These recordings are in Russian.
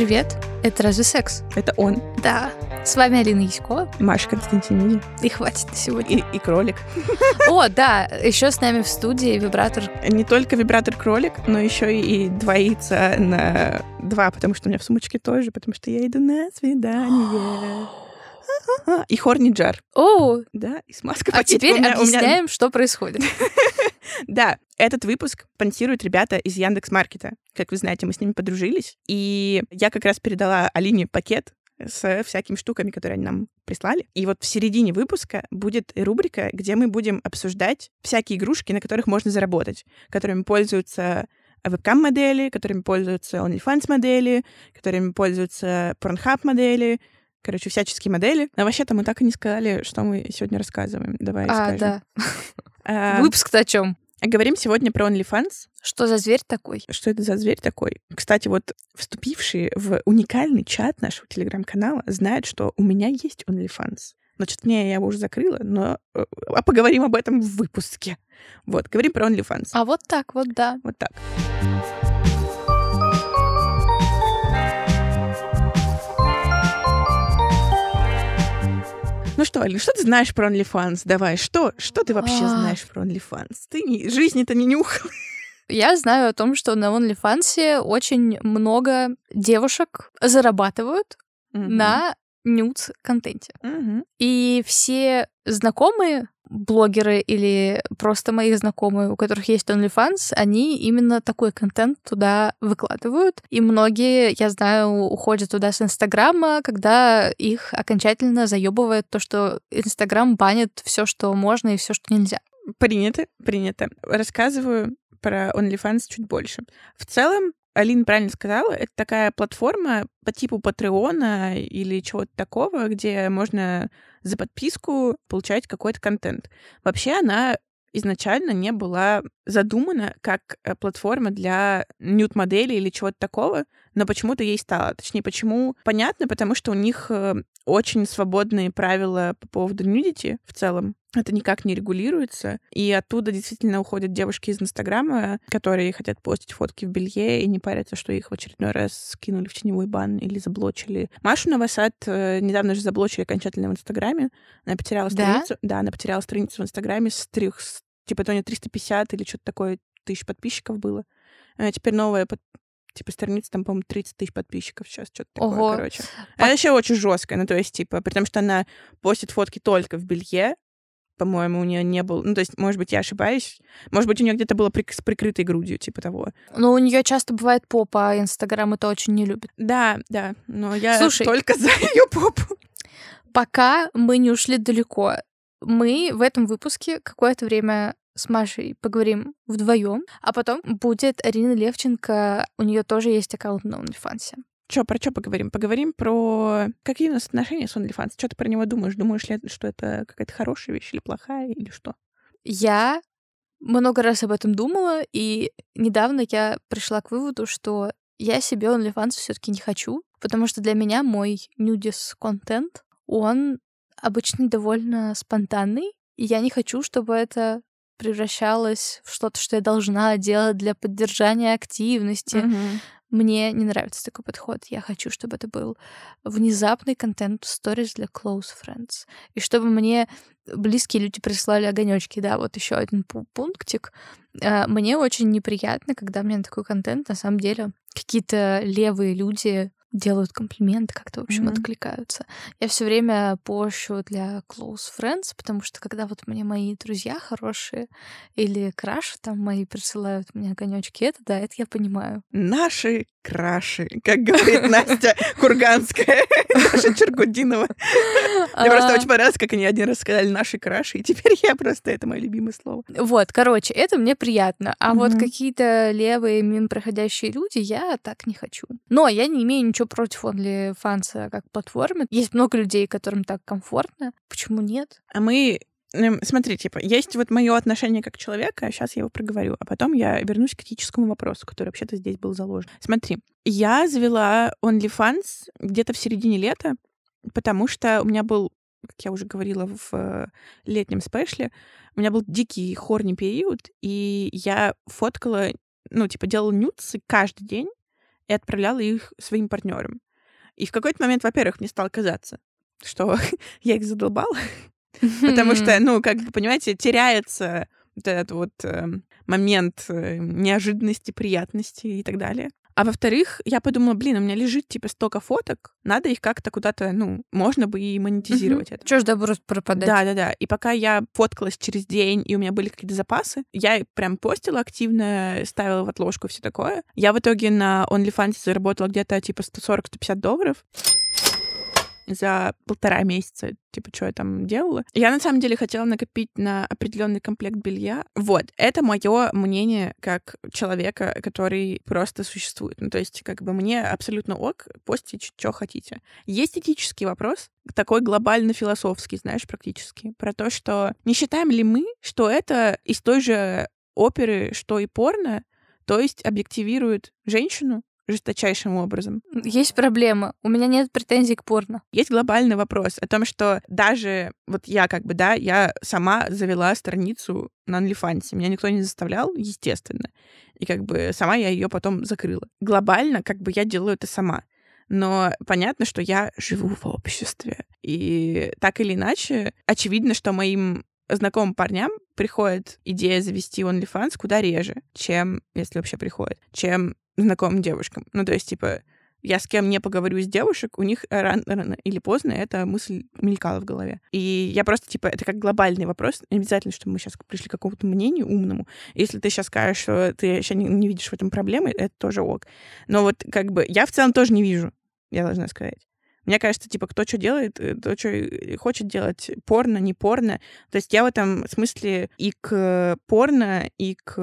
привет! Это разве секс? Это он. Да. С вами Алина Яськова. Маша Константиниди. И хватит на сегодня. И, и кролик. О, да, еще с нами в студии вибратор. Не только вибратор-кролик, но еще и два яйца на два, потому что у меня в сумочке тоже, потому что я иду на свидание. И хорни джар. О, Да, и смазка а теперь меня- меня- объясняем, что происходит. Да, этот выпуск спонсируют ребята из Яндекс Маркета. Как вы знаете, мы с ними подружились. И я как раз передала Алине пакет с всякими штуками, которые они нам прислали. И вот в середине выпуска будет рубрика, где мы будем обсуждать всякие игрушки, на которых можно заработать, которыми пользуются вебкам-модели, которыми пользуются OnlyFans-модели, которыми пользуются Pornhub-модели, короче, всяческие модели. Но вообще-то мы так и не сказали, что мы сегодня рассказываем. Давай А, скажем. да. А, Выпуск-то о чем? Говорим сегодня про OnlyFans. Что за зверь такой? Что это за зверь такой? Кстати, вот вступившие в уникальный чат нашего телеграм-канала знают, что у меня есть OnlyFans. Значит, не, я его уже закрыла, но э, а поговорим об этом в выпуске. Вот, говорим про OnlyFans. А вот так вот, да. Вот так. Что, Алина, что ты знаешь про OnlyFans? Давай, что, что ты вообще А. знаешь про OnlyFans? Ты не, жизни-то не нюхал. Я знаю о том, что на OnlyFans очень много девушек зарабатывают на нюц-контенте. Мгм. И все знакомые блогеры или просто мои знакомые, у которых есть OnlyFans, они именно такой контент туда выкладывают. И многие, я знаю, уходят туда с Инстаграма, когда их окончательно заебывает то, что Инстаграм банит все, что можно и все, что нельзя. Принято, принято. Рассказываю про OnlyFans чуть больше. В целом, Алина правильно сказала, это такая платформа по типу Патреона или чего-то такого, где можно за подписку получать какой-то контент. Вообще она изначально не была задумана как э, платформа для нюд-моделей или чего-то такого, но почему-то ей стало. Точнее, почему? Понятно, потому что у них э, очень свободные правила по поводу нюдити в целом. Это никак не регулируется. И оттуда действительно уходят девушки из Инстаграма, которые хотят постить фотки в белье и не парятся, что их в очередной раз скинули в теневой бан или заблочили. Машу Новосад э, недавно же заблочили окончательно в Инстаграме. Она потеряла Да? страницу. Да, она потеряла страницу в Инстаграме с трех, типа, то у нее 350 или что-то такое тысяч подписчиков было. А теперь новая под- Типа страница там, по-моему, 30 тысяч подписчиков сейчас, что-то такое, Ого. короче. По- Она еще очень жесткая, ну, то есть, типа, при том, что она постит фотки только в белье, по-моему, у нее не было. Ну, то есть, может быть, я ошибаюсь. Может быть, у нее где-то было прик- с прикрытой грудью, типа того. Но у нее часто бывает попа, а Инстаграм это очень не любит. Да, да. Но я Слушай. только за ее попу. Пока мы не ушли далеко, мы в этом выпуске какое-то время с Машей поговорим вдвоем, а потом будет Арина Левченко, у нее тоже есть аккаунт на OnlyFans. Че, про что поговорим? Поговорим про какие у нас отношения с OnlyFans. Что ты про него думаешь? Думаешь ли, что это какая-то хорошая вещь или плохая, или что? Я много раз об этом думала, и недавно я пришла к выводу, что я себе OnlyFans все таки не хочу, потому что для меня мой нюдис контент, он обычно довольно спонтанный, и я не хочу, чтобы это превращалось в что-то, что я должна делать для поддержания активности. Мгм. Мне не нравится такой подход. Я хочу, чтобы это был внезапный контент stories для close friends. И чтобы мне близкие люди прислали огонечки. Да, вот еще один пу- пунктик. Э, Мне очень неприятно, когда мне на такой контент на самом деле какие-то левые люди делают комплименты, как-то, в общем, Мгм. откликаются. Я все время пощу для close friends, потому что когда вот мне мои друзья хорошие или краши там мои присылают мне огонечки, это да, это я понимаю. Наши краши, как говорит Настя Курганская, Наша Чергудинова. Мне просто А, очень понравилось, как они один раз сказали «наши краши», и теперь я просто, это мое любимое слово. Вот, короче, это мне приятно. А вот какие-то левые мимо проходящие люди, я так не хочу. Но я не имею ничего против OnlyFans как платформы. Есть много людей, которым так комфортно. Почему нет? А мы эм, Смотри, типа, есть вот мое отношение как человека, сейчас я его проговорю, а потом я вернусь к этическому вопросу, который вообще-то здесь был заложен. Смотри, я завела OnlyFans где-то в середине лета, потому что у меня был, как я уже говорила в летнем спешле, у меня был дикий хорный период, и я фоткала, ну, типа, делала нюцы каждый день, и отправляла их своим партнерам. И в какой-то момент, во-первых, мне стало казаться, что я их задолбала, потому что, ну, как бы, понимаете, теряется вот этот вот э, момент э, неожиданности, приятности и так далее. А во-вторых, я подумала, блин, у меня лежит типа столько фоток, надо их как-то куда-то, ну, можно бы и монетизировать это. Чё ж добро пропадать? Да, да, да. И пока я фоткалась через день, и у меня были какие-то запасы, я прям постила активно, ставила в отложку все такое. Я в итоге на OnlyFans заработала где-то типа 140-150 долларов за полтора месяца, типа, что я там делала. Я на самом деле хотела накопить на определенный комплект белья. Вот, это мое мнение как человека, который просто существует. Ну, то есть, как бы мне абсолютно ок, постите, что хотите. Есть этический вопрос, такой глобально-философский, знаешь, практически, про то, что не считаем ли мы, что это из той же оперы, что и порно, то есть объективирует женщину, жесточайшим образом. Есть проблема. У меня нет претензий к порно. Есть глобальный вопрос о том, что даже вот я как бы, да, я сама завела страницу на OnlyFans. Меня никто не заставлял, естественно. И как бы сама я ее потом закрыла. Глобально как бы я делаю это сама. Но понятно, что я живу в обществе. И так или иначе, очевидно, что моим знакомым парням приходит идея завести OnlyFans куда реже, чем, если вообще приходит, чем знакомым девушкам. Ну, то есть, типа, я с кем не поговорю из девушек, у них рано, рано или поздно эта мысль мелькала в голове. И я просто, типа, это как глобальный вопрос. Не обязательно, что мы сейчас пришли к какому-то мнению умному. Если ты сейчас скажешь, что ты еще не, не видишь в этом проблемы, это тоже ок. Но вот как бы я в целом тоже не вижу, я должна сказать. Мне кажется, типа, кто что делает, э, то, что хочет делать, порно, не порно. То есть я в этом смысле и к порно, и к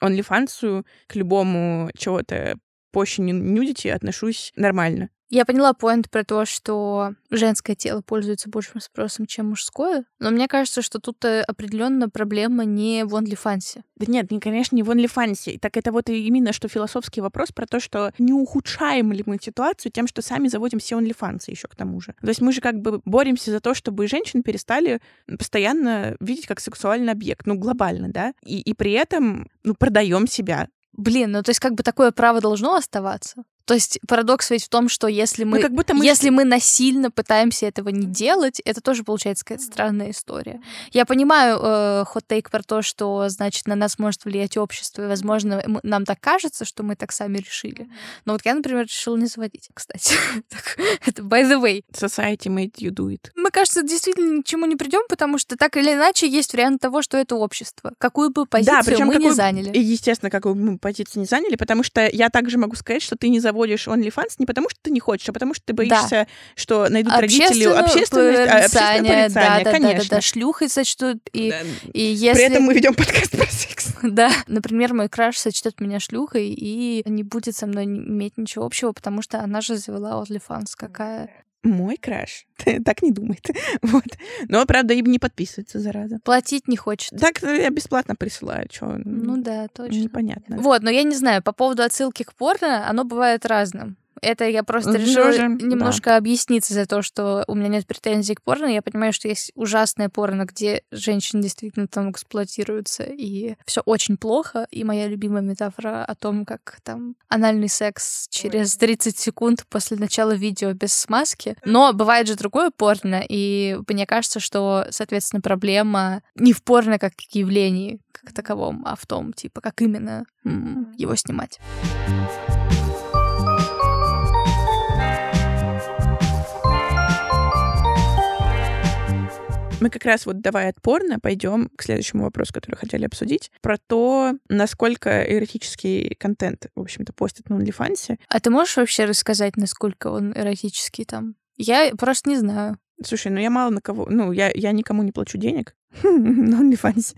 OnlyFans, к любому чего-то пощине нюдити отношусь нормально. Я поняла поинт про то, что женское тело пользуется большим спросом, чем мужское, но мне кажется, что тут э, определенно проблема не в OnlyFans. Да нет, не, конечно, не в OnlyFans. Так это вот именно что философский вопрос про то, что не ухудшаем ли мы ситуацию тем, что сами заводим все OnlyFans еще к тому же. То есть мы же как бы боремся за то, чтобы женщины перестали постоянно видеть как сексуальный объект, ну, глобально, да, и, и при этом, ну, продаем себя. Блин, ну то есть как бы такое право должно оставаться? То есть парадокс ведь в том, что если мы, ну, как будто мы... если мы насильно пытаемся этого не делать, это тоже получается какая-то странная история. Я понимаю э, хот-тейк про то, что, значит, на нас может влиять общество, и, возможно, нам так кажется, что мы так сами решили. Но вот я, например, решила не заводить, кстати. это by the way. Society made you do it. Мы, кажется, действительно ни к чему не придем, потому что так или иначе есть вариант того, что это общество. Какую бы позицию да, мы какую, не заняли. Естественно, какую бы мы позицию не заняли, потому что я также могу сказать, что ты не заводишь заводишь OnlyFans не потому, что ты не хочешь, а потому что ты боишься, да. что найдут родители общественность, порицание, общественное порицание, да, да, конечно. Да, да, да, шлюхой сочтут. И, да. и если... При этом мы ведем подкаст про секс. да, например, мой краш сочтет меня шлюхой и не будет со мной иметь ничего общего, потому что она же завела OnlyFans. Какая мой краш так не думает. вот. Но, правда, им не подписывается, зараза. Платить не хочет. Так э, я бесплатно присылаю. Чё? Ну да, точно. Непонятно. Вот, но я не знаю, по поводу отсылки к порно, оно бывает разным. Это я просто решила Тоже, немножко да. объясниться за то, что у меня нет претензий к порно. Я понимаю, что есть ужасное порно, где женщины действительно там эксплуатируются, и все очень плохо. И моя любимая метафора о том, как там анальный секс через 30 секунд после начала видео без смазки. Но бывает же другое порно, и мне кажется, что, соответственно, проблема не в порно как явлении как таковом, а в том, типа, как именно его снимать. Мы как раз вот давая отпорно пойдем к следующему вопросу, который хотели обсудить, про то, насколько эротический контент, в общем-то, постят на OnlyFans. А ты можешь вообще рассказать, насколько он эротический там? Я просто не знаю. Слушай, ну я мало на кого... Ну, я, я никому не плачу денег. На OnlyFans.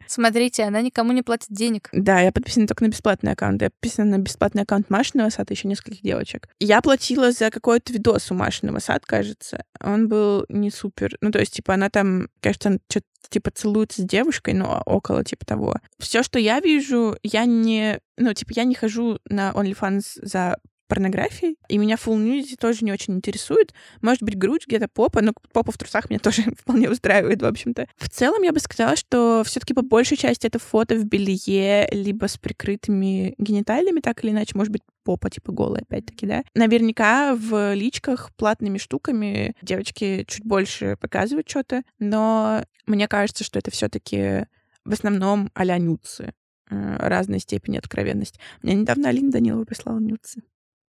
Смотрите, она никому не платит денег. Да, я подписана только на бесплатный аккаунт. Я подписана на бесплатный аккаунт Машиного сада, еще нескольких девочек. Я платила за какой-то видос у Машиного сад, кажется. Он был не супер. Ну, то есть, типа, она там, кажется, что-то типа целуется с девушкой, но около типа того. Все, что я вижу, я не, ну, типа, я не хожу на OnlyFans за порнографией, и меня full nudity тоже не очень интересует. Может быть, грудь, где-то попа, но попа в трусах меня тоже вполне устраивает, в общем-то. В целом, я бы сказала, что все таки по большей части это фото в белье, либо с прикрытыми гениталиями, так или иначе, может быть, попа типа голая, опять-таки, да. Наверняка в личках платными штуками девочки чуть больше показывают что-то, но мне кажется, что это все таки в основном а-ля нюцы э, разной степени откровенности. Мне недавно Алина Данилова прислала нюцы.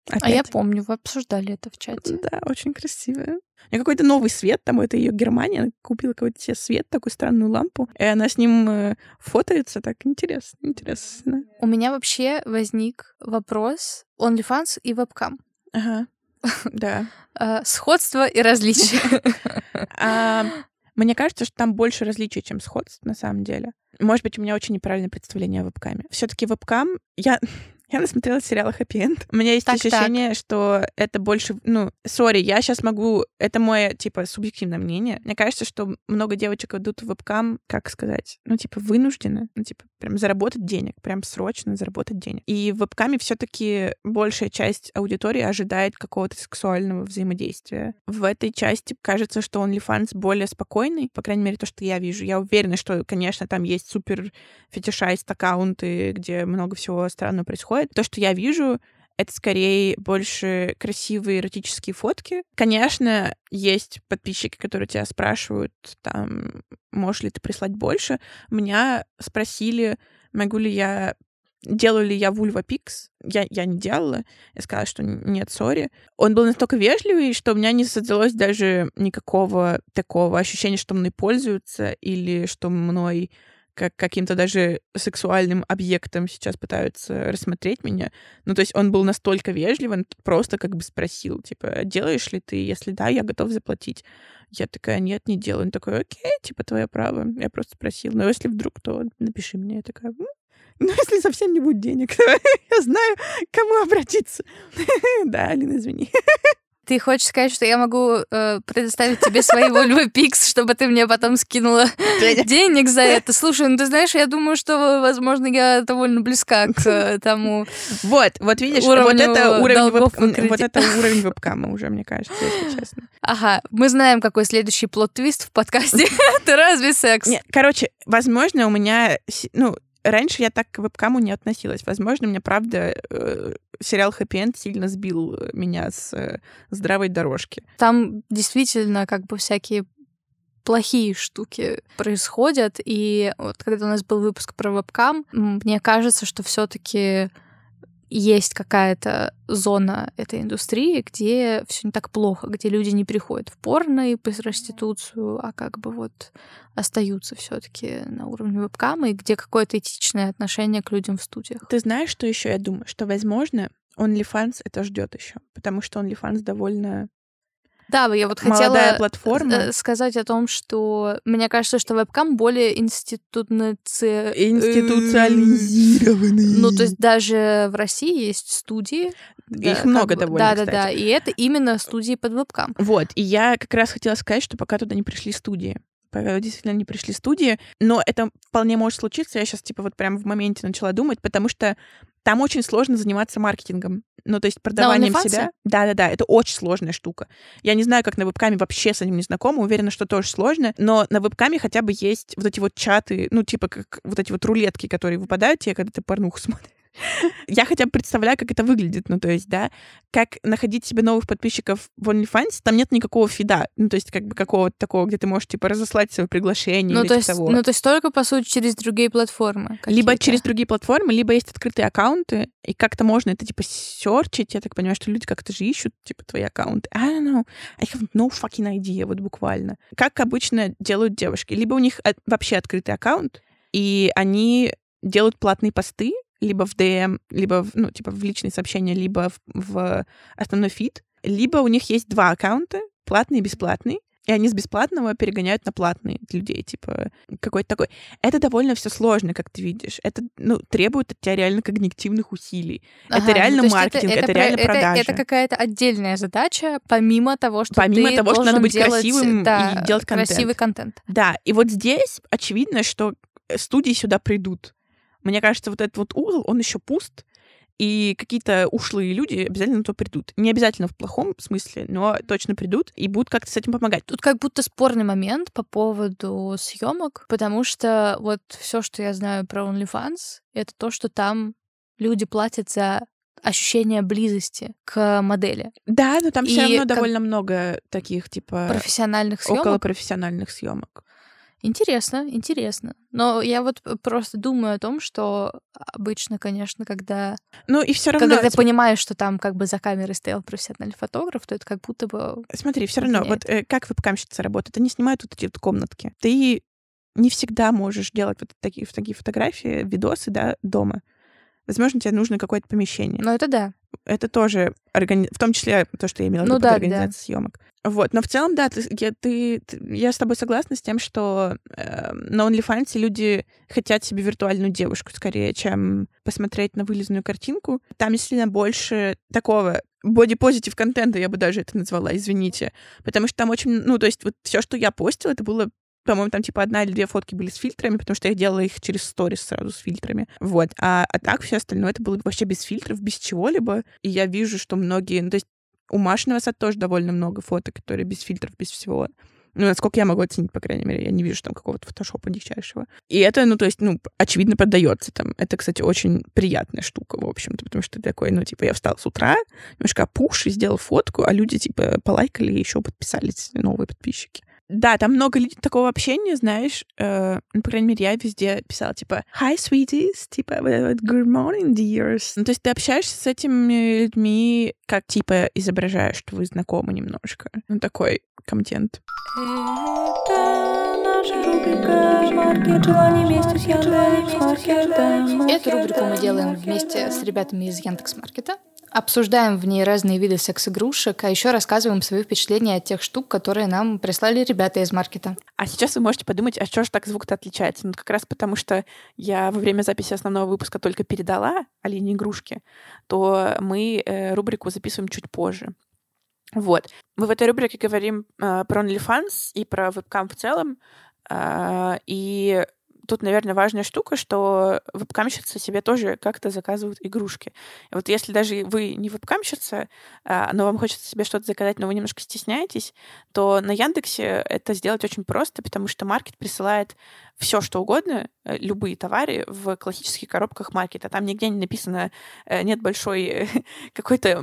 Опять. А я помню, вы обсуждали это в чате. Да, очень красивая. У нее какой-то новый свет, там это ее Германия, она купила какой-то себе свет, такую странную лампу, и она с ним э, фотоется, так интересно, интересно. У меня вообще возник вопрос OnlyFans и вебкам. Ага, да. А, сходство и различия. А, мне кажется, что там больше различий, чем сходств, на самом деле. Может быть, у меня очень неправильное представление о вебкаме. все таки вебкам... Я я насмотрела сериал «Хэппи Энд». У меня есть так, ощущение, так. что это больше... Ну, сори, я сейчас могу... Это мое, типа, субъективное мнение. Мне кажется, что много девочек идут в вебкам, как сказать, ну, типа, вынуждены, ну, типа, прям заработать денег, прям срочно заработать денег. И в вебкаме все таки большая часть аудитории ожидает какого-то сексуального взаимодействия. В этой части кажется, что OnlyFans более спокойный, по крайней мере, то, что я вижу. Я уверена, что, конечно, там есть супер фетишайст аккаунты, где много всего странного происходит, происходит. То, что я вижу, это скорее больше красивые эротические фотки. Конечно, есть подписчики, которые тебя спрашивают, там, можешь ли ты прислать больше. Меня спросили, могу ли я делаю ли я вульва пикс. Я, я не делала. Я сказала, что нет, сори. Он был настолько вежливый, что у меня не создалось даже никакого такого ощущения, что мной пользуются или что мной как каким-то даже сексуальным объектом сейчас пытаются рассмотреть меня. Ну, то есть он был настолько вежливый, он просто как бы спросил, типа, делаешь ли ты? Если да, я готов заплатить. Я такая, нет, не делаю. Он такой, окей, типа, твое право. Я просто спросил. Но если вдруг, то напиши мне. Я такая, ну, если совсем не будет денег, я знаю, кому обратиться. Да, Алина, извини. Ты хочешь сказать, что я могу э, предоставить тебе свои Volvo Pix, чтобы ты мне потом скинула денег за это? Слушай, ну ты знаешь, я думаю, что, возможно, я довольно близка к э, тому Вот, вот видишь, вот это уровень, веб... вот это уровень вебкама уже, мне кажется, если честно. Ага, мы знаем, какой следующий плод-твист в подкасте. Ты разве секс? Нет, короче, возможно, у меня, ну, раньше я так к вебкаму не относилась. Возможно, мне правда э, сериал «Хэппи Энд» сильно сбил э, меня с э, здравой дорожки. Там действительно как бы всякие плохие штуки происходят. И вот когда у нас был выпуск про вебкам, мне кажется, что все-таки есть какая-то зона этой индустрии, где все не так плохо, где люди не приходят в порно и проституцию, а как бы вот остаются все-таки на уровне вебкама, и где какое-то этичное отношение к людям в студиях. Ты знаешь, что еще я думаю? Что, возможно, OnlyFans это ждет еще, потому что OnlyFans довольно да, я вот хотела платформа. Э, сказать о том, что мне кажется, что вебкам более институтноци... институциализированный. Ну, то есть даже в России есть студии. Их да, много довольно, Да, да, да. И это именно студии под вебкам. Вот. И я как раз хотела сказать, что пока туда не пришли студии действительно не пришли студии, но это вполне может случиться. Я сейчас, типа, вот прям в моменте начала думать, потому что там очень сложно заниматься маркетингом. Ну, то есть продаванием да, себя. Да-да-да, это очень сложная штука. Я не знаю, как на вебкаме вообще с этим не знакома, уверена, что тоже сложно, но на вебкаме хотя бы есть вот эти вот чаты, ну, типа как вот эти вот рулетки, которые выпадают тебе, когда ты порнуху смотришь. Я хотя бы представляю, как это выглядит. Ну, то есть, да, как находить себе новых подписчиков в OnlyFans, там нет никакого фида. Ну, то есть, как бы какого-то такого, где ты можешь, типа, разослать свое приглашение ну, или то типа есть, того. Ну, то есть только, по сути, через другие платформы. Либо через другие платформы, либо есть открытые аккаунты, и как-то можно это, типа, серчить. Я так понимаю, что люди как-то же ищут, типа, твои аккаунты. I don't know. I have no fucking idea, вот буквально. Как обычно делают девушки. Либо у них вообще открытый аккаунт, и они делают платные посты, либо в DM, либо в, ну, типа в личные сообщения, либо в, в основной фид, либо у них есть два аккаунта, платный и бесплатный, и они с бесплатного перегоняют на платный людей, типа какой-то такой. Это довольно все сложно, как ты видишь. Это ну, требует от тебя реально когнитивных усилий. Ага, это реально ну, маркетинг, это, это, это реально это, продажа. Это какая-то отдельная задача, помимо того, что помимо ты того, что надо быть делать, красивым да, и делать контент. красивый контент. Да, и вот здесь очевидно, что студии сюда придут. Мне кажется, вот этот вот угол, он еще пуст, и какие-то ушлые люди обязательно то придут. Не обязательно в плохом смысле, но точно придут и будут как-то с этим помогать. Тут как будто спорный момент по поводу съемок, потому что вот все, что я знаю про OnlyFans, это то, что там люди платят за ощущение близости к модели. Да, но там все равно довольно много таких типа профессиональных съемок. Около профессиональных съемок. Интересно, интересно. Но я вот просто думаю о том, что обычно, конечно, когда... Ну и все равно... Когда ты понимаешь, что там как бы за камерой стоял профессиональный фотограф, то это как будто бы... Смотри, все равно, вот э, как вебкамщица работает? Они снимают вот эти вот комнатки. Ты не всегда можешь делать вот такие, такие фотографии, видосы, да, дома. Возможно, тебе нужно какое-то помещение. Ну, это да. Это тоже, органи... в том числе то, что я имела в виду ну, да, организация да. съемок. Вот, но в целом, да, ты, я, ты, я с тобой согласна с тем, что э, на OnlyFans люди хотят себе виртуальную девушку скорее, чем посмотреть на вылезанную картинку. Там действительно больше такого боди-позитив контента, я бы даже это назвала, извините. Потому что там очень, ну, то есть вот все, что я постила, это было по-моему, там типа одна или две фотки были с фильтрами, потому что я делала их через сторис сразу с фильтрами. Вот. А, а так все остальное это было вообще без фильтров, без чего-либо. И я вижу, что многие... Ну, то есть у Маши Новосад тоже довольно много фоток, которые без фильтров, без всего. Ну, насколько я могу оценить, по крайней мере, я не вижу там какого-то фотошопа дичайшего. И это, ну, то есть, ну, очевидно, продается там. Это, кстати, очень приятная штука, в общем-то, потому что ты такой, ну, типа, я встал с утра, немножко опухший, сделал фотку, а люди, типа, полайкали и еще подписались новые подписчики. Да, там много такого общения, знаешь. Э, ну, по крайней мере, я везде писала, типа, «Hi, sweeties», типа, «Good morning, dears». Ну, то есть ты общаешься с этими людьми, как, типа, изображаешь, что вы знакомы немножко. Ну, такой контент. Эту рубрику мы делаем вместе с ребятами из Яндекс.Маркета. Обсуждаем в ней разные виды секс-игрушек, а еще рассказываем свои впечатления от тех штук, которые нам прислали ребята из маркета. А сейчас вы можете подумать, а что же так звук-то отличается? Ну, как раз потому, что я во время записи основного выпуска только передала Алине игрушки, то мы э, рубрику записываем чуть позже. Вот. Мы в этой рубрике говорим э, про OnlyFans и про вебкам в целом. Э, и тут, наверное, важная штука, что вебкамщицы себе тоже как-то заказывают игрушки. И вот если даже вы не вебкамщица, а, но вам хочется себе что-то заказать, но вы немножко стесняетесь, то на Яндексе это сделать очень просто, потому что маркет присылает все, что угодно, э, любые товары в классических коробках маркета. Там нигде не написано, э, нет большой э, какой-то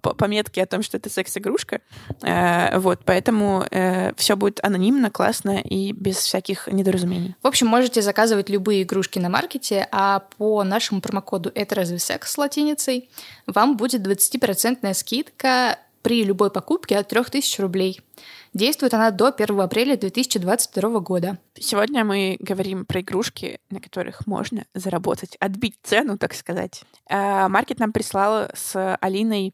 пометки о том, что это секс-игрушка. Вот, поэтому все будет анонимно, классно и без всяких недоразумений. В общем, можете заказывать любые игрушки на маркете, а по нашему промокоду «Это разве секс» с латиницей вам будет 20% скидка при любой покупке от 3000 рублей. Действует она до 1 апреля 2022 года. Сегодня мы говорим про игрушки, на которых можно заработать, отбить цену, так сказать. А, маркет нам прислал с Алиной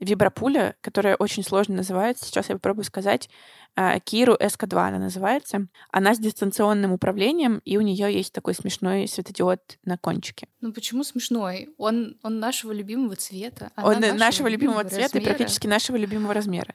вибропуля, которая очень сложно называется. Сейчас я попробую сказать. А, Киру СК2 она называется. Она с дистанционным управлением, и у нее есть такой смешной светодиод на кончике. Ну почему смешной? Он, он нашего любимого цвета. Он нашего, нашего любимого, цвета размера. и практически нашего любимого размера.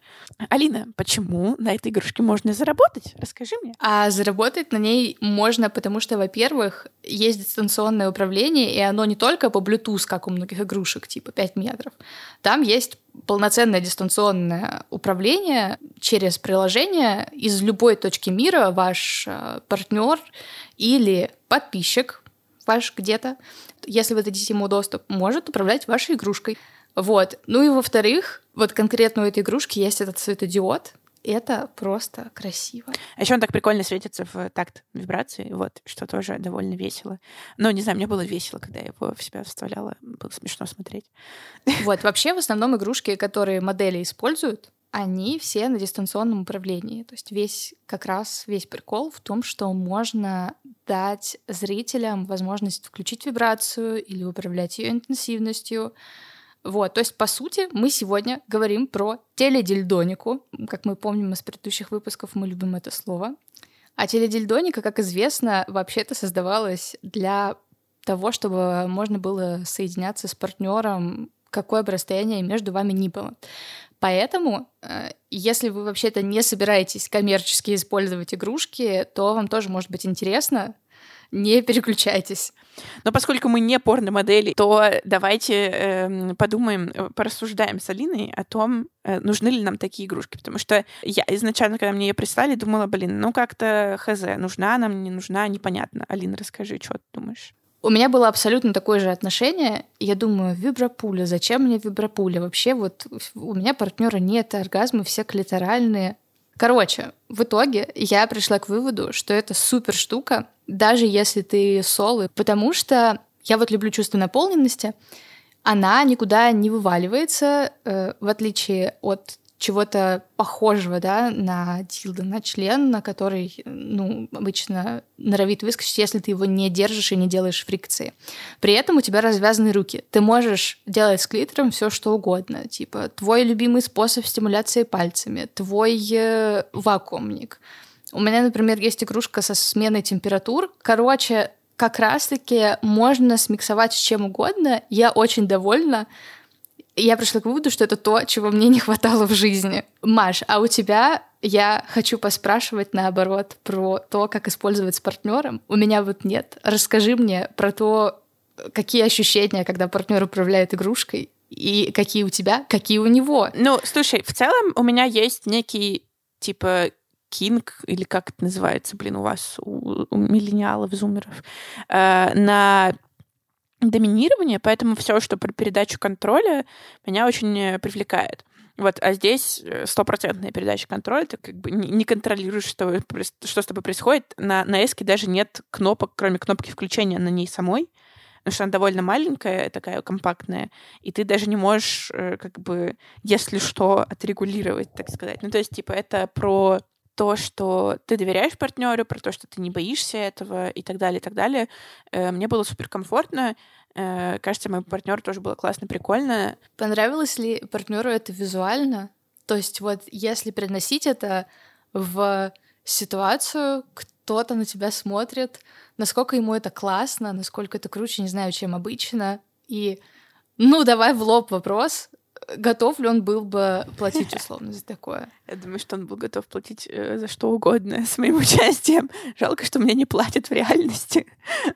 Алина, почему на этой игрушке можно заработать? Расскажи мне. А заработать на ней можно, потому что, во-первых, есть дистанционное управление, и оно не только по Bluetooth, как у многих игрушек, типа 5 метров. Там есть полноценное дистанционное управление через приложение из любой точки мира ваш э, партнер или подписчик ваш где-то, если вы дадите ему доступ, может управлять вашей игрушкой. Вот. Ну и во-вторых, вот конкретно у этой игрушки есть этот светодиод, это просто красиво. А еще он так прикольно светится в такт вибрации, вот, что тоже довольно весело. Ну, не знаю, мне было весело, когда я его в себя вставляла. Было смешно смотреть. Вот, вообще, в основном игрушки, которые модели используют, они все на дистанционном управлении. То есть весь, как раз весь прикол в том, что можно дать зрителям возможность включить вибрацию или управлять ее интенсивностью, вот, то есть, по сути, мы сегодня говорим про теледильдонику. Как мы помним из предыдущих выпусков, мы любим это слово. А теледильдоника, как известно, вообще-то создавалась для того, чтобы можно было соединяться с партнером, какое бы расстояние между вами ни было. Поэтому, э, если вы вообще-то не собираетесь коммерчески использовать игрушки, то вам тоже может быть интересно не переключайтесь. Но поскольку мы не порно-модели, то давайте эм, э, подумаем, порассуждаем с Алиной о том, э, нужны ли нам такие игрушки. Потому что я изначально, когда мне ее прислали, думала, блин, ну как-то хз, нужна она мне, не нужна, непонятно. Алина, расскажи, что ты думаешь? У меня было абсолютно такое же отношение. Я думаю, вибропуля, зачем мне вибропуля? Вообще вот у меня партнера нет, оргазмы все клиторальные. Короче, в итоге я пришла к выводу, что это супер штука, даже если ты солы, потому что я вот люблю чувство наполненности, она никуда не вываливается, э, в отличие от чего-то похожего, да, на дилдо, на член, на который, ну, обычно норовит выскочить, если ты его не держишь и не делаешь фрикции. При этом у тебя развязаны руки. Ты можешь делать с клитором все что угодно. Типа, твой любимый способ стимуляции пальцами, твой э, вакуумник. У меня, например, есть игрушка со сменой температур. Короче, как раз-таки можно смиксовать с чем угодно. Я очень довольна я пришла к выводу, что это то, чего мне не хватало в жизни. Маш, а у тебя я хочу поспрашивать наоборот про то, как использовать с партнером. У меня вот нет. Расскажи мне про то, какие ощущения, когда партнер управляет игрушкой, и какие у тебя, какие у него. Ну, слушай, в целом у меня есть некий типа кинг, или как это называется, блин, у вас, у, у миллениалов, зумеров, э, на доминирование, поэтому все, что про передачу контроля, меня очень э, привлекает. Вот, а здесь э, стопроцентная передача контроля, ты как бы не контролируешь, что, что с тобой происходит. На, на эске даже нет кнопок, кроме кнопки включения на ней самой, потому что она довольно маленькая, такая компактная, и ты даже не можешь, э, как бы, если что, отрегулировать, так сказать. Ну, то есть, типа, это про то, что ты доверяешь партнеру, про то, что ты не боишься этого и так далее, и так далее. Э, мне было супер комфортно. Э, кажется, моему партнеру тоже было классно, прикольно. Понравилось ли партнеру это визуально? То есть вот если приносить это в ситуацию, кто-то на тебя смотрит, насколько ему это классно, насколько это круче, не знаю, чем обычно. И ну, давай в лоб вопрос готов ли он был бы платить условно за такое? Я думаю, что он был готов платить э, за что угодно с моим участием. Жалко, что мне не платят в реальности.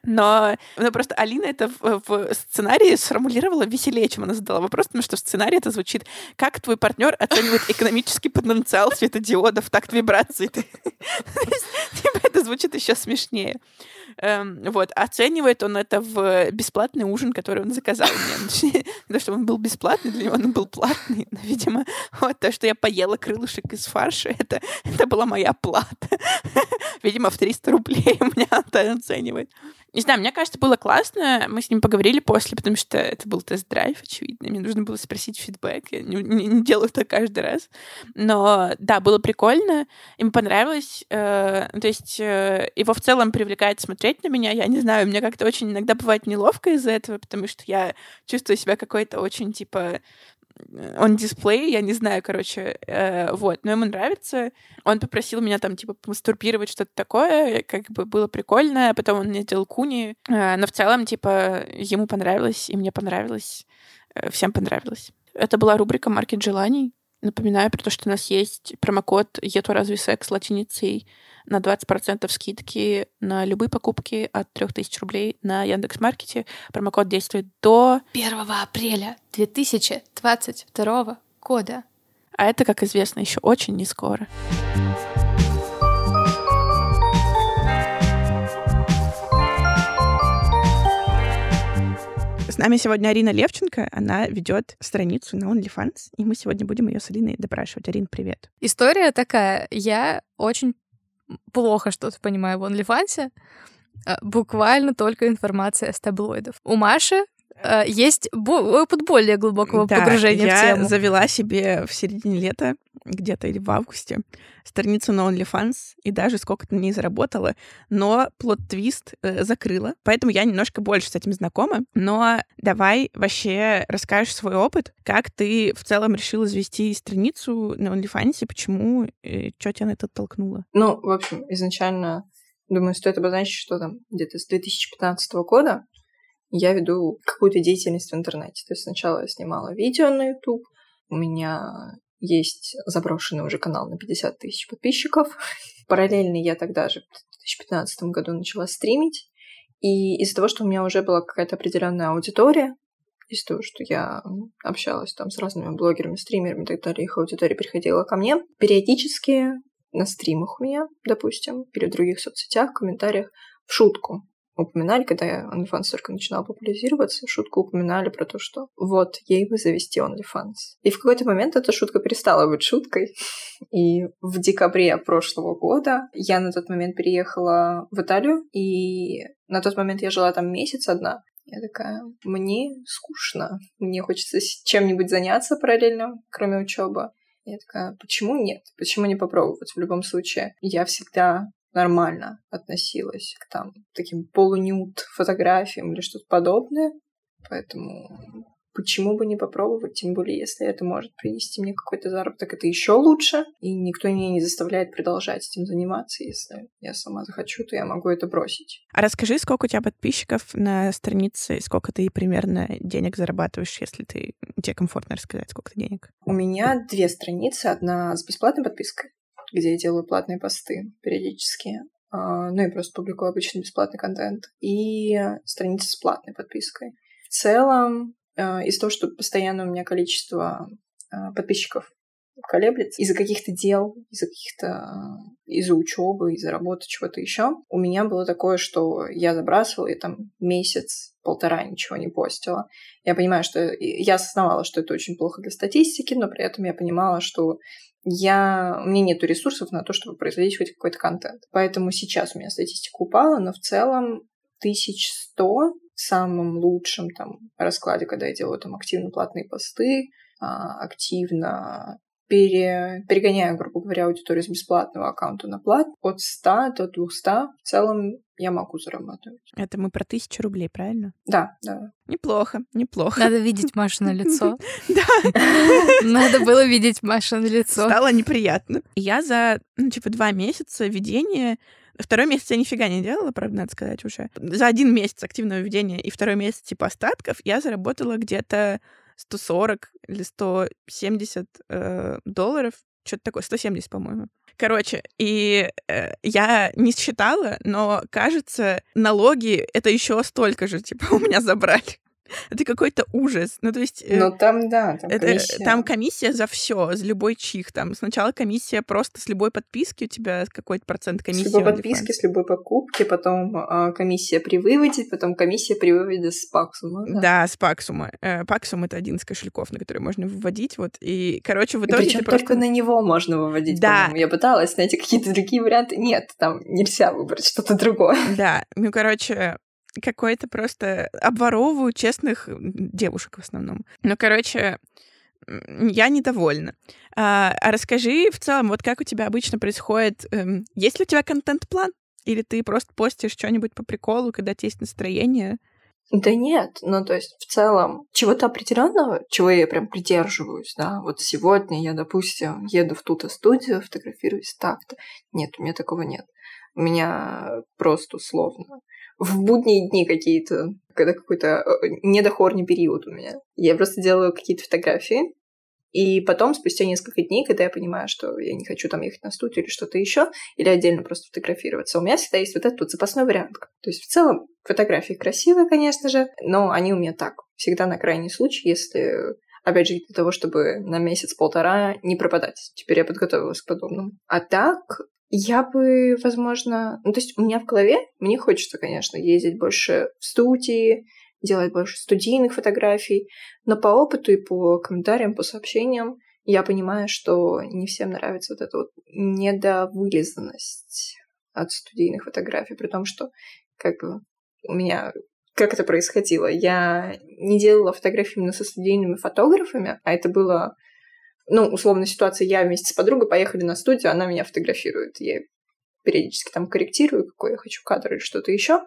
Но ну, просто Алина это в, в сценарии сформулировала веселее, чем она задала вопрос, потому что в сценарии это звучит, как твой партнер оценивает экономический потенциал светодиодов, такт вибрации. Типа это звучит еще смешнее. Эм, вот, оценивает он это в бесплатный ужин, который он заказал мне. Не то, что он был бесплатный, для него он был платный. Но, видимо, вот то, что я поела крылышек из фарша, это, это была моя плата. Видимо, в 300 рублей у меня это оценивает. Не знаю, мне кажется, было классно. Мы с ним поговорили после, потому что это был тест-драйв, очевидно. Мне нужно было спросить фидбэк. Я не, не, не делаю это каждый раз. Но да, было прикольно. Им понравилось. Э, то есть э, его в целом привлекает смотреть на меня. Я не знаю, мне как-то очень иногда бывает неловко из-за этого, потому что я чувствую себя какой-то очень, типа, он дисплей, я не знаю, короче, э, вот, но ему нравится. Он попросил меня там, типа, мастурбировать что-то такое, как бы было прикольно, потом он мне сделал куни, э, но в целом, типа, ему понравилось, и мне понравилось, э, всем понравилось. Это была рубрика «Маркет желаний». Напоминаю про то, что у нас есть промокод «Ето разве секс» латиницей на 20% скидки на любые покупки от 3000 рублей на Яндекс.Маркете. Промокод действует до... 1 апреля 2022 года. А это, как известно, еще очень не скоро. С нами сегодня Арина Левченко. Она ведет страницу на OnlyFans, и мы сегодня будем ее с Алиной допрашивать. Арин, привет. История такая. Я очень плохо что-то понимаю в OnlyFans. А, буквально только информация с таблоидов. У Маши есть опыт более глубокого да, погружения в тему. Я завела себе в середине лета, где-то или в августе, страницу на OnlyFans и даже сколько-то на ней заработала, но плод-твист э, закрыла. Поэтому я немножко больше с этим знакома. Но давай вообще расскажешь свой опыт, как ты в целом решила завести страницу на OnlyFans, почему, э, что тебя на это толкнуло? Ну, в общем, изначально, думаю, стоит обозначить, что там где-то с 2015 года я веду какую-то деятельность в интернете. То есть сначала я снимала видео на YouTube, у меня есть заброшенный уже канал на 50 тысяч подписчиков. Параллельно я тогда же в 2015 году начала стримить. И из-за того, что у меня уже была какая-то определенная аудитория, из того, что я общалась там с разными блогерами, стримерами и так далее, их аудитория приходила ко мне, периодически на стримах у меня, допустим, или в других соцсетях, в комментариях, в шутку упоминали, когда OnlyFans только начинала популяризироваться, шутку упоминали про то, что вот, ей бы завести OnlyFans. И в какой-то момент эта шутка перестала быть шуткой. И в декабре прошлого года я на тот момент переехала в Италию, и на тот момент я жила там месяц одна. Я такая, мне скучно, мне хочется чем-нибудь заняться параллельно, кроме учебы. Я такая, почему нет? Почему не попробовать? В любом случае, я всегда нормально относилась к там таким полунюд фотографиям или что-то подобное. Поэтому почему бы не попробовать, тем более, если это может принести мне какой-то заработок, это еще лучше, и никто меня не заставляет продолжать этим заниматься. Если я сама захочу, то я могу это бросить. А расскажи, сколько у тебя подписчиков на странице, и сколько ты примерно денег зарабатываешь, если ты тебе комфортно рассказать, сколько денег? У меня две страницы. Одна с бесплатной подпиской, где я делаю платные посты периодически, а, ну и просто публикую обычный бесплатный контент, и страница с платной подпиской. В целом, а, из-за того, что постоянно у меня количество а, подписчиков колеблется из-за каких-то дел, из-за каких-то из-за учебы, из-за работы, чего-то еще. У меня было такое, что я забрасывала и там месяц, полтора ничего не постила. Я понимаю, что я осознавала, что это очень плохо для статистики, но при этом я понимала, что я... у меня нет ресурсов на то, чтобы производить хоть какой-то контент. Поэтому сейчас у меня статистика упала, но в целом 1100 в самом лучшем там раскладе, когда я делаю там активно платные посты, а, активно пере, перегоняю, грубо говоря, аудиторию с бесплатного аккаунта на плат, от 100 до 200 в целом я могу зарабатывать. Это мы про тысячу рублей, правильно? Да, да. Неплохо, неплохо. Надо видеть Машу на лицо. Да. Надо было видеть Машу на лицо. Стало неприятно. Я за, ну, типа, два месяца ведения Второй месяц я нифига не делала, правда, надо сказать уже. За один месяц активного ведения и второй месяц типа остатков я заработала где-то 140 или 170 э, долларов, что-то такое, 170, по-моему. Короче, и э, я не считала, но кажется, налоги это еще столько же, типа, у меня забрали. Это какой-то ужас. Ну, то есть... Э, ну, там, да, там это, комиссия. Там комиссия за все, за любой чих. Там сначала комиссия просто с любой подписки у тебя какой-то процент комиссии. С любой подписки, с любой покупки, потом э, комиссия при выводе, потом комиссия при выводе с паксума. Да, да с паксума. Э, паксум — это один из кошельков, на который можно выводить. Вот. И, короче, в итоге... Причем просто... только на него можно выводить, да. Я пыталась найти какие-то другие варианты. Нет, там нельзя выбрать что-то другое. Да, ну, короче, какой-то просто обворовывают честных девушек в основном. Ну, короче, я недовольна. А, а расскажи в целом, вот как у тебя обычно происходит? Эм, есть ли у тебя контент-план? Или ты просто постишь что-нибудь по приколу, когда есть настроение? Да нет, ну то есть в целом чего-то определенного, чего я прям придерживаюсь, да, вот сегодня я, допустим, еду в ту-то студию, фотографируюсь так-то. Нет, у меня такого нет. У меня просто условно в будние дни какие-то, когда какой-то э, недохорный период у меня. Я просто делаю какие-то фотографии, и потом, спустя несколько дней, когда я понимаю, что я не хочу там ехать на студию или что-то еще, или отдельно просто фотографироваться, у меня всегда есть вот этот вот запасной вариант. То есть в целом фотографии красивые, конечно же, но они у меня так, всегда на крайний случай, если опять же, для того, чтобы на месяц-полтора не пропадать. Теперь я подготовилась к подобному. А так, я бы, возможно... Ну, то есть у меня в голове, мне хочется, конечно, ездить больше в студии, делать больше студийных фотографий, но по опыту и по комментариям, по сообщениям я понимаю, что не всем нравится вот эта вот недовылизанность от студийных фотографий, при том, что как бы у меня как это происходило? Я не делала фотографии именно со студийными фотографами, а это было ну, условно, ситуация, я вместе с подругой поехали на студию, она меня фотографирует. Я периодически там корректирую, какой я хочу кадр или что-то еще.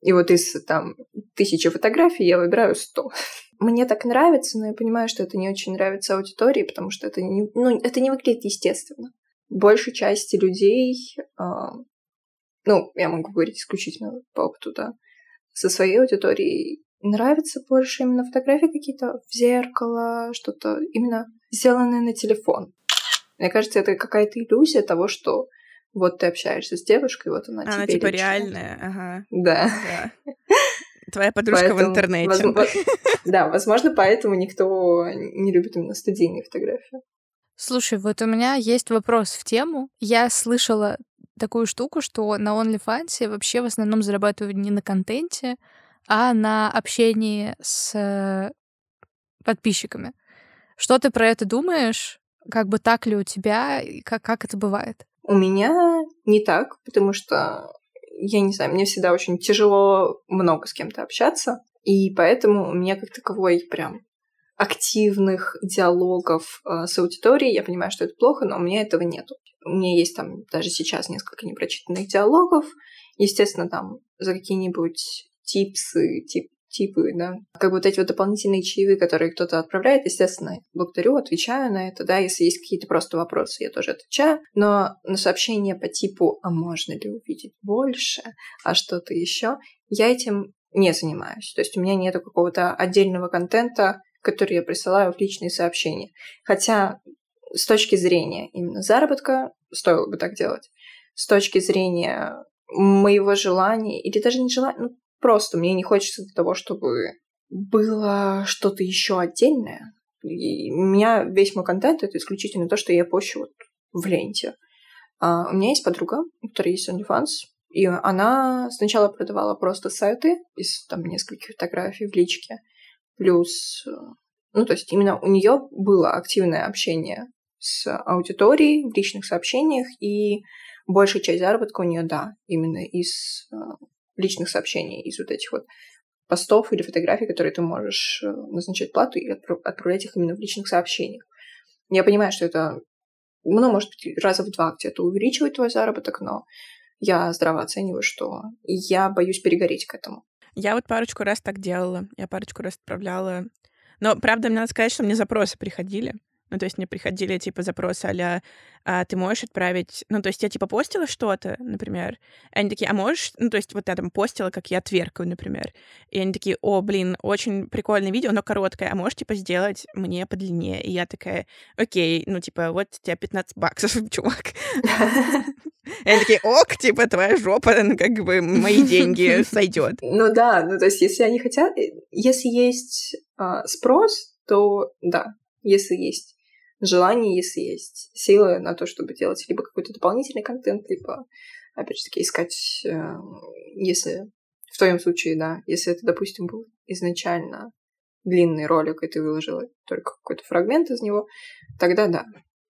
И вот из там тысячи фотографий я выбираю сто. Мне так нравится, но я понимаю, что это не очень нравится аудитории, потому что это не, ну, это не выглядит естественно. Большей части людей, э, ну, я могу говорить исключительно по опыту, да, со своей аудиторией нравится больше именно фотографии какие-то в зеркало, что-то именно сделанное на телефон. Мне кажется, это какая-то иллюзия того, что вот ты общаешься с девушкой, вот она, она тебе типа лично. реальная, ага. Да. да. Твоя подружка Поэтому, в интернете. возможно- Да, возможно, поэтому никто не любит именно студийные фотографии. Слушай, вот у меня есть вопрос в тему. Я слышала такую штуку, что на OnlyFans вообще в основном зарабатывают не на контенте, а на общении с э, подписчиками. Что ты про это думаешь? Как бы так ли у тебя? И Как, как это бывает? У меня не так, потому что, я не знаю, мне всегда очень тяжело много с кем-то общаться, и поэтому у меня как таковой прям активных диалогов э, с аудиторией. Я понимаю, что это плохо, но у меня этого нету. У меня есть там даже сейчас несколько непрочитанных диалогов. Естественно, там за какие-нибудь типсы, тип, типы, да, как вот эти вот дополнительные чаевые, которые кто-то отправляет, естественно, благодарю, отвечаю на это, да, если есть какие-то просто вопросы, я тоже отвечаю, но на сообщения по типу «а можно ли увидеть больше?», «а что-то еще?», я этим не занимаюсь. То есть у меня нету какого-то отдельного контента, который я присылаю в личные сообщения. Хотя с точки зрения именно заработка стоило бы так делать. С точки зрения моего желания, или даже не желания, ну, просто мне не хочется для того, чтобы было что-то еще отдельное. И у меня весь мой контент это исключительно то, что я пощу вот в ленте. А у меня есть подруга, у которой есть OnlyFans, и она сначала продавала просто сайты из там нескольких фотографий в личке, плюс, э, ну, то есть именно у нее было активное общение с аудиторией в личных сообщениях, и большая часть заработка у нее, да, именно из э, личных сообщений, из вот этих вот постов или фотографий, которые ты можешь э, назначать плату и отправ- отправлять их именно в личных сообщениях. Я понимаю, что это, ну, может быть, раза в два где-то увеличивает твой заработок, но я здраво оцениваю, что я боюсь перегореть к этому. Я вот парочку раз так делала. Я парочку раз отправляла. Но, правда, мне надо сказать, что мне запросы приходили. Ну, то есть мне приходили, типа, запросы а а ты можешь отправить... Ну, то есть я, типа, постила что-то, например, и они такие, а можешь... Ну, то есть вот я там постила, как я тверкаю, например. И они такие, о, блин, очень прикольное видео, но короткое, а можешь, типа, сделать мне подлиннее? И я такая, окей, ну, типа, вот у тебя 15 баксов, чувак. И они такие, ок, типа, твоя жопа, ну, как бы, мои деньги сойдет. Ну да, ну то есть если они хотят... э, Если есть а, спрос, то да. Если есть желание, если есть силы на то, чтобы делать либо какой-то дополнительный контент, либо, опять же таки, искать, э, если в твоем случае, да, если это, допустим, был изначально длинный ролик, и ты выложила только какой-то фрагмент из него, тогда да.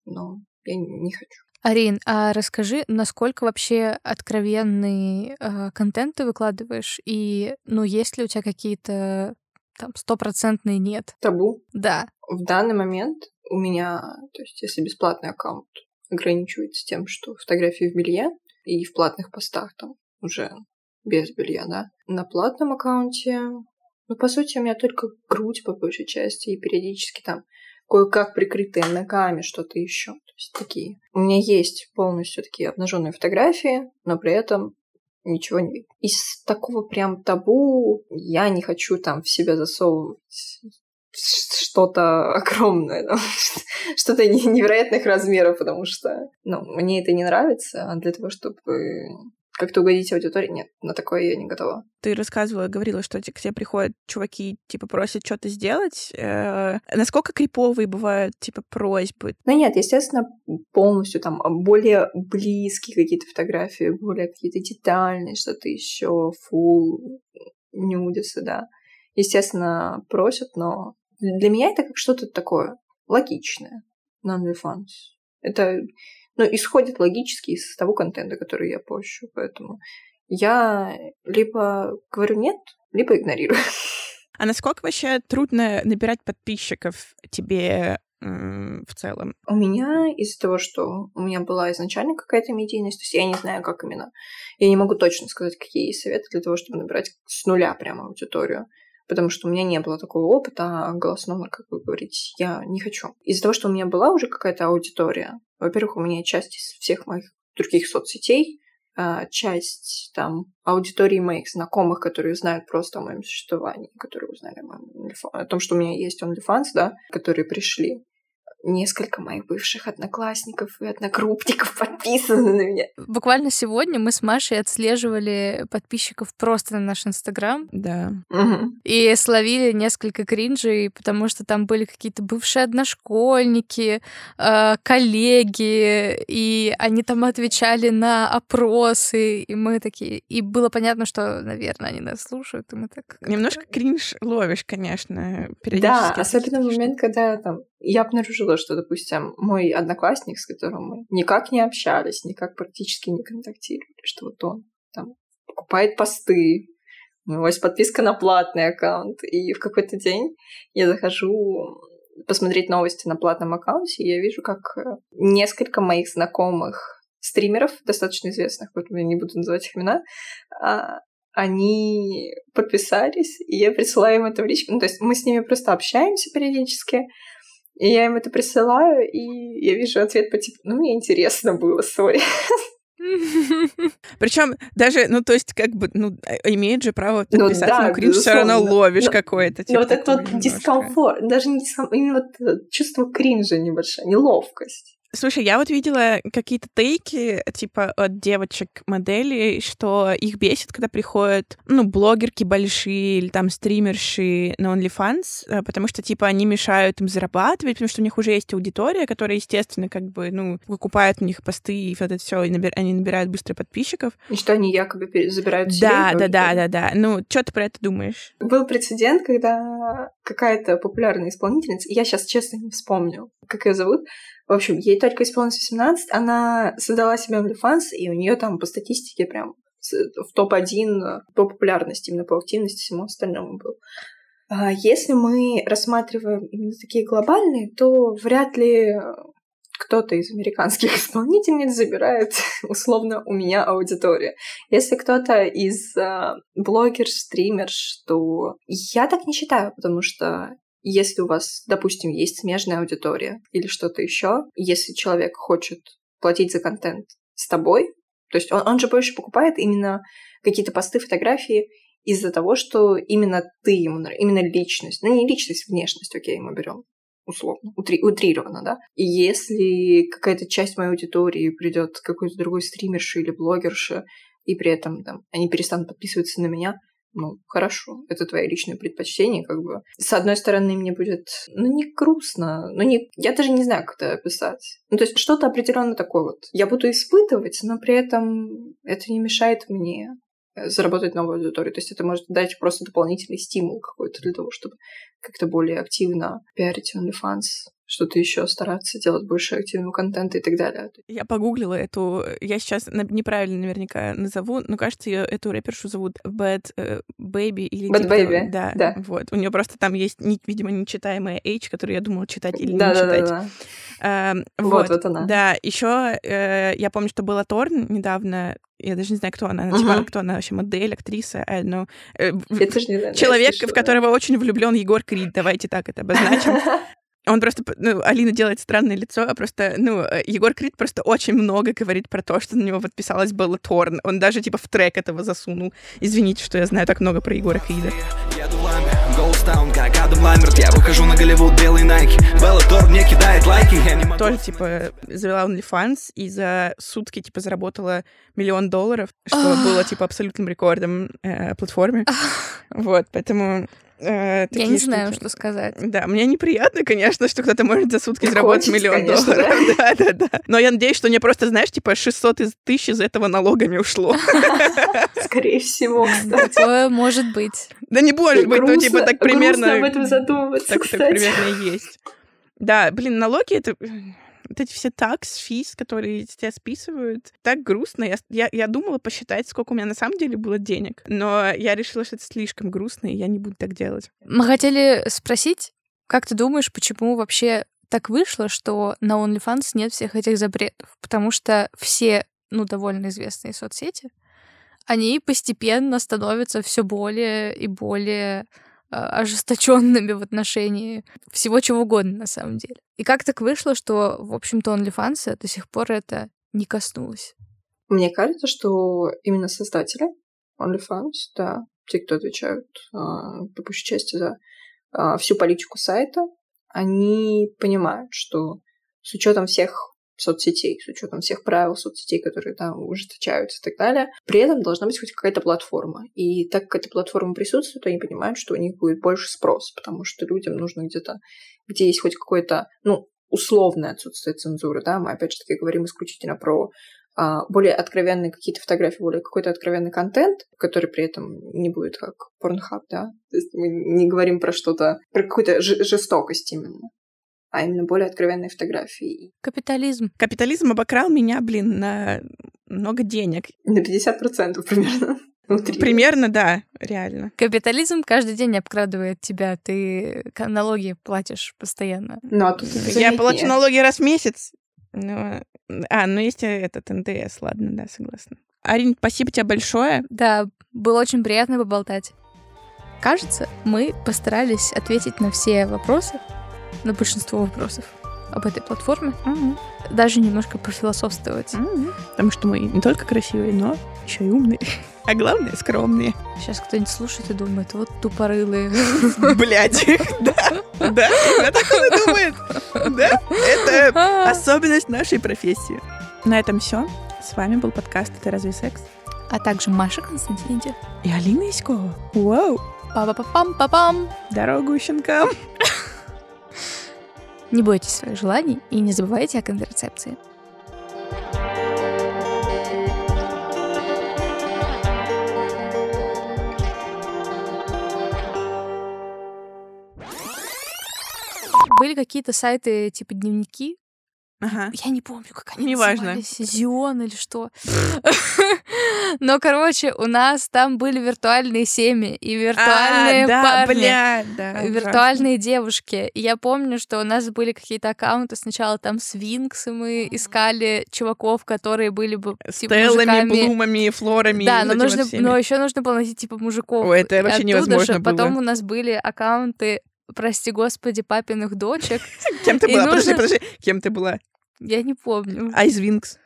Но я не хочу. Арин, а расскажи, насколько вообще откровенный э, контент ты выкладываешь, и, ну, есть ли у тебя какие-то там стопроцентные нет? Табу. Да. В данный момент у меня, то есть если бесплатный аккаунт ограничивается тем, что фотографии в белье и в платных постах там уже без белья, да. На платном аккаунте, ну, по сути, у меня только грудь по большей части и периодически там кое-как прикрытые ногами что-то еще. То есть такие. У меня есть полностью такие обнаженные фотографии, но при этом ничего не. Из такого прям табу я не хочу там в себя засовывать что-то огромное, да, что-то невероятных размеров, потому что ну, мне это не нравится, а для того, чтобы как-то угодить аудитории, нет, на такое я не готова. Ты рассказывала, говорила, что к тебе приходят чуваки, типа, просят что-то сделать. Э, насколько криповые бывают, типа, просьбы? Ну нет, естественно, полностью там более близкие какие-то фотографии, более какие-то детальные, что-то еще, фул, нюдисы, да. Естественно, просят, но для меня это как что-то такое логичное OnlyFans. Это ну, исходит логически из того контента, который я пощу, поэтому я либо говорю нет, либо игнорирую. А насколько вообще трудно набирать подписчиков тебе в целом? У меня из-за того, что у меня была изначально какая-то медийность, то есть я не знаю, как именно. Я не могу точно сказать, какие есть советы для того, чтобы набирать с нуля прямо аудиторию потому что у меня не было такого опыта а голосного, как вы говорите, я не хочу. Из-за того, что у меня была уже какая-то аудитория, во-первых, у меня часть из всех моих других соцсетей, а, часть там аудитории моих знакомых, которые знают просто о моем существовании, которые узнали о, моем о том, что у меня есть OnlyFans, да, которые пришли. Несколько моих бывших одноклассников и одногруппников подписаны на меня. Буквально сегодня мы с Машей отслеживали подписчиков просто на наш Инстаграм. Да. Мгм. И словили несколько кринжей, потому что там были какие-то бывшие одношкольники, э, коллеги, и они там отвечали на опросы, и мы такие... И было понятно, что, наверное, они нас слушают, и мы так... Немножко кринж ловишь, конечно, Да, периодически. особенно в момент, когда там я обнаружила, что, допустим, мой одноклассник, с которым мы никак не общались, никак практически не контактировали, что вот он там покупает посты, у него есть подписка на платный аккаунт, и в какой-то день я захожу посмотреть новости на платном аккаунте, и я вижу, как э, несколько моих знакомых стримеров, достаточно известных, вот я не буду называть их имена, а, они подписались, и я присылаю им это в личку. Ну, то есть мы с ними просто общаемся периодически, и я им это присылаю, и я вижу ответ по типу, ну, мне интересно было, сори. Причем даже, ну, то есть, как бы, ну, а- имеет же право Ну да, но кринж все равно ловишь Но- какой-то. Но типа, вот это такой вот немножко. дискомфорт, даже не дискомфорт, именно вот это чувство кринжа небольшое, неловкость. Слушай, я вот видела какие-то тейки, типа, от девочек-моделей, что их бесит, когда приходят, ну, блогерки большие или там стримерши на OnlyFans, э, потому что, типа, они мешают им зарабатывать, потому что у них уже есть аудитория, которая, естественно, как бы, ну, покупает у них посты и вот это все, и набир- они набирают быстро подписчиков. И что они якобы забирают себе Да, да, да, да, да. Ну, что ты про это думаешь? Был прецедент, когда какая-то популярная исполнительница, я сейчас честно не вспомню, как ее зовут, в общем, ей только исполнилось 18, она создала себе OnlyFans, и у нее там по статистике прям в топ-1 по популярности, именно по активности всему остальному был. А Если мы рассматриваем именно такие глобальные, то вряд ли кто-то из американских исполнительниц забирает условно у меня аудиторию. Если кто-то из а, блогер, стримерш, то я так не считаю, потому что если у вас, допустим, есть смежная аудитория или что-то еще, если человек хочет платить за контент с тобой, то есть он, он же больше покупает именно какие-то посты, фотографии из-за того, что именно ты ему, нрав- именно личность, ну не личность, внешность, окей, мы берем условно, утри- утрированно, да. И если какая-то часть моей аудитории придет какой-то другой стримерши или блогерши, и при этом там, они перестанут подписываться на меня, ну, хорошо, это твои личные предпочтения, как бы. С одной стороны, мне будет, ну, не грустно, ну, не, я даже не знаю, как это описать. Ну, то есть что-то определенно такое вот. Я буду испытывать, но при этом это не мешает мне заработать новую аудиторию. То есть это может дать просто дополнительный стимул какой-то для того, чтобы как-то более активно пиарить OnlyFans, что-то еще стараться делать больше активного контента и так далее. Я погуглила эту... Я сейчас неправильно наверняка назову, но, кажется, ее эту рэпершу зовут Bad э, Baby или... Bad типа. Baby, Да, да. Вот. У нее просто там есть, видимо, нечитаемая H, которую я думала читать или не Да-да-да. читать. Эм, Вот, вот она. Да, еще я помню, что была Торн недавно. Я даже не знаю, кто она. Она, типа, кто она вообще, модель, актриса, э, ну, э, Я тоже не знаю. человек, в которого очень влюблен Егор Крид. Давайте так это обозначим. Он просто, ну, Алина делает странное лицо, а просто, ну, э, Егор Крид просто очень много говорит про то, что на него подписалась Белла Торн. Он даже, типа, в трек этого засунул. Извините, что я знаю так много про Егора Крида. Еду в ламбе, Голдстаун, как Адам Ламберт Я выхожу на Голливуд, белый Найки Белла Тор мне кидает лайки Я не могу Тоже, типа, завела OnlyFans и за сутки, типа, заработала миллион долларов, что было, типа, абсолютным рекордом э, платформе. Вот, поэтому... э, Я не знаю, штуки. что сказать. Да, мне неприятно, конечно, что кто-то может за сутки Не заработать хочется, миллион конечно, долларов. Да, да, да. Но я надеюсь, что мне просто, знаешь, типа 600 из тысяч из этого налогами ушло. Скорее всего, кстати. Такое может быть. Да не может быть, ну типа так примерно... об этом задумываться, Так, примерно и есть. Да, блин, налоги это... Вот эти все такс, физ, которые тебя списывают, так грустно. Я, я, я думала посчитать, сколько у меня на самом деле было денег, но я решила, что это слишком грустно, и я не буду так делать. Мы хотели спросить, как ты думаешь, почему вообще так вышло, что на OnlyFans нет всех этих запретов? Потому что все, ну, довольно известные соцсети, они постепенно становятся все более и более ожесточенными в отношении всего чего угодно на самом деле. И как так вышло, что, в общем-то, OnlyFans до сих пор это не коснулось? Мне кажется, что именно создатели OnlyFans, да, те, кто отвечают а, по большей части за а, всю политику сайта, они понимают, что с учетом всех соцсетей, с учетом всех правил соцсетей, которые там ужесточаются и так далее. При этом должна быть хоть какая-то платформа. И так как эта платформа присутствует, они понимают, что у них будет больше спрос, потому что людям нужно где-то, где есть хоть какое-то, ну, условное отсутствие цензуры, да, мы опять же таки говорим исключительно про а, более откровенные какие-то фотографии, более какой-то откровенный контент, который при этом не будет как порнхаб, да, то есть мы не говорим про что-то, про какую-то жестокость именно а именно более откровенные фотографии. Капитализм. Капитализм обокрал меня, блин, на много денег. На 50% примерно. Внутри. Примерно, да, реально. Капитализм каждый день обкрадывает тебя. Ты налоги платишь постоянно. Ну, а тут Я плачу налоги раз в месяц. Но... А, ну есть этот НДС, ладно, да, согласна. Арин, спасибо тебе большое. Да, было очень приятно поболтать. Кажется, мы постарались ответить на все вопросы, на большинство вопросов об этой платформе. Mm-hmm. Даже немножко профилософствовать. Mm-hmm. Потому что мы не только красивые, но еще и умные. А главное, скромные. Сейчас кто-нибудь слушает и думает, вот тупорылые. Блядь, да, да, я так он и думает. Да, это особенность нашей профессии. На этом все. С вами был подкаст «Это разве секс?» А также Маша Константинидзе. И Алина Иськова. Вау! Па-па-па-пам-па-пам! Дорогу щенкам! Не бойтесь своих желаний и не забывайте о контрацепции. Были какие-то сайты типа дневники, Ага. Я не помню, как они Неважно. назывались. Зион или что. Но, короче, у нас там были виртуальные семьи и виртуальные а, да, парни. Бля, да, виртуальные девушки. И я помню, что у нас были какие-то аккаунты. Сначала там Свинкс, и мы искали чуваков, которые были бы типа, Стеллами, блумами, флорами. Да, но, нужно, вот но еще нужно было найти типа мужиков. Ой, это вообще оттуда невозможно же было. Потом у нас были аккаунты, прости господи, папиных дочек. Кем ты и была? Подожди, нужно- подожди. Кем ты была? Я не помню. Айзвинкс.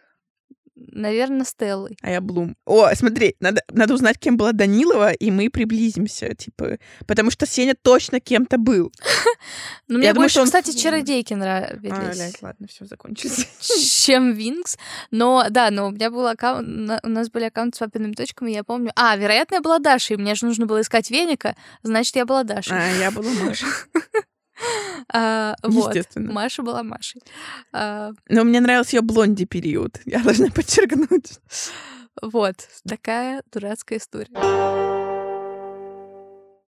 Наверное, Стеллой. А я Блум. О, смотри, надо, надо узнать, кем была Данилова, и мы приблизимся, типа, потому что Сеня точно кем-то был. Но мне больше, кстати, чародейки А, нравились, блядь, ладно, все закончилось. чем Винкс. Но, да, но у меня был аккаунт, у нас были аккаунты с папиными точками, я помню. А, вероятно, я была Дашей, мне же нужно было искать веника, значит, я была Дашей. А, я была Маша. А, вот. Естественно. Маша была Машей. А, Но мне нравился ее блонди период. Я должна подчеркнуть. вот. Такая дурацкая история.